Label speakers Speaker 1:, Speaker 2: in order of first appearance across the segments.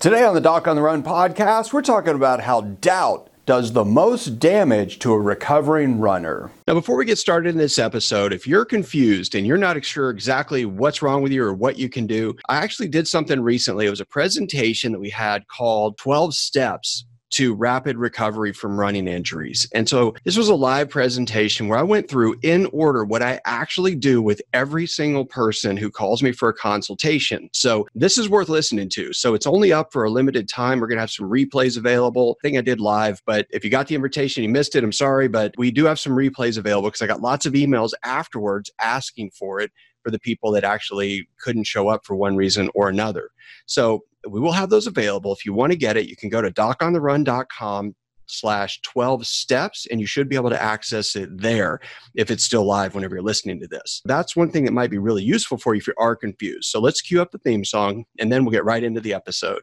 Speaker 1: Today on the Doc on the Run podcast, we're talking about how doubt does the most damage to a recovering runner.
Speaker 2: Now, before we get started in this episode, if you're confused and you're not sure exactly what's wrong with you or what you can do, I actually did something recently. It was a presentation that we had called 12 Steps to rapid recovery from running injuries. And so this was a live presentation where I went through in order what I actually do with every single person who calls me for a consultation. So this is worth listening to. So it's only up for a limited time. We're going to have some replays available. I think I did live, but if you got the invitation, you missed it, I'm sorry, but we do have some replays available because I got lots of emails afterwards asking for it for the people that actually couldn't show up for one reason or another. So we will have those available. If you want to get it, you can go to docontherun.com slash 12 steps and you should be able to access it there if it's still live whenever you're listening to this. That's one thing that might be really useful for you if you are confused. So let's cue up the theme song and then we'll get right into the episode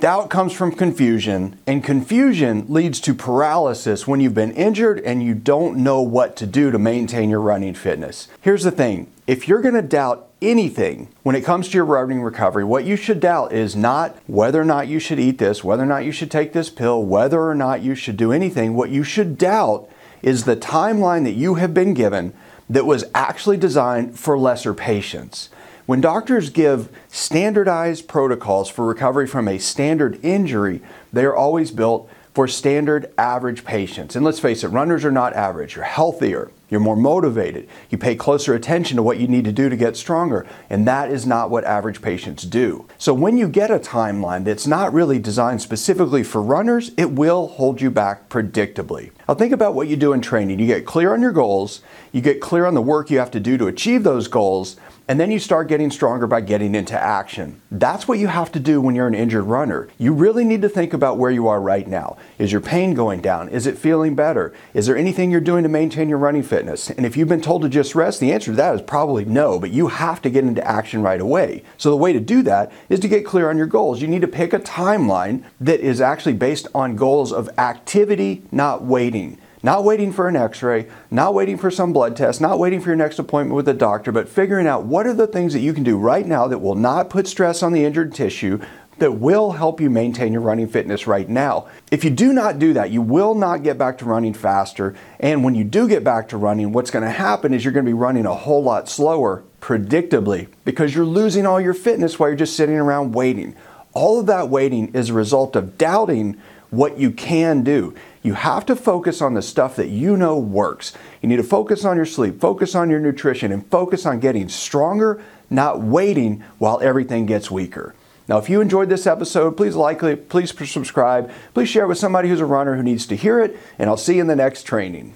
Speaker 1: Doubt comes from confusion, and confusion leads to paralysis when you've been injured and you don't know what to do to maintain your running fitness. Here's the thing if you're to doubt anything when it comes to your running recovery, what you should doubt is not whether or not you should eat this, whether or not you should take this pill, whether or not you should do anything. What you should doubt is the timeline that you have been given that was actually designed for lesser patients. When doctors give standardized protocols for recovery from a standard injury, they are always built for standard average patients. And let's face it, runners are not average. You're healthier, you're more motivated, you pay closer attention to what you need to do to get stronger, and that is not what average patients do. So when you get a timeline that's not really designed specifically for runners, it will hold you back predictably. Now think about what you do in training. You get clear on your goals, you get clear on the work you have to do to achieve those goals, and then you start getting stronger by getting into action. That's what you have to do when you're an injured runner. You really need to think about where you are right now. Is your pain going down? Is it feeling better? Is there anything you're doing to maintain your running fitness? And if you've been told to just rest, the answer to that is probably no, but you have to get into action right away. So the way to do that is to get clear on your goals. You need to pick a timeline that is actually based on goals of activity, not waiting. Not waiting for an x ray, not waiting for some blood test, not waiting for your next appointment with a doctor, but figuring out what are the things that you can do right now that will not put stress on the injured tissue, that will help you maintain your running fitness right now. If you do not do that, you will not get back to running faster. And when you do get back to running, what's going to happen is you're going to be running a whole lot slower, predictably, because you're losing all your fitness while you're just sitting around waiting. All of that waiting is a result of doubting what you can do. You have to focus on the stuff that you know works. You need to focus on your sleep, focus on your nutrition, and focus on getting stronger, not waiting while everything gets weaker. Now, if you enjoyed this episode, please like it, please subscribe, please share it with somebody who's a runner who needs to hear it, and I'll see you in the next training.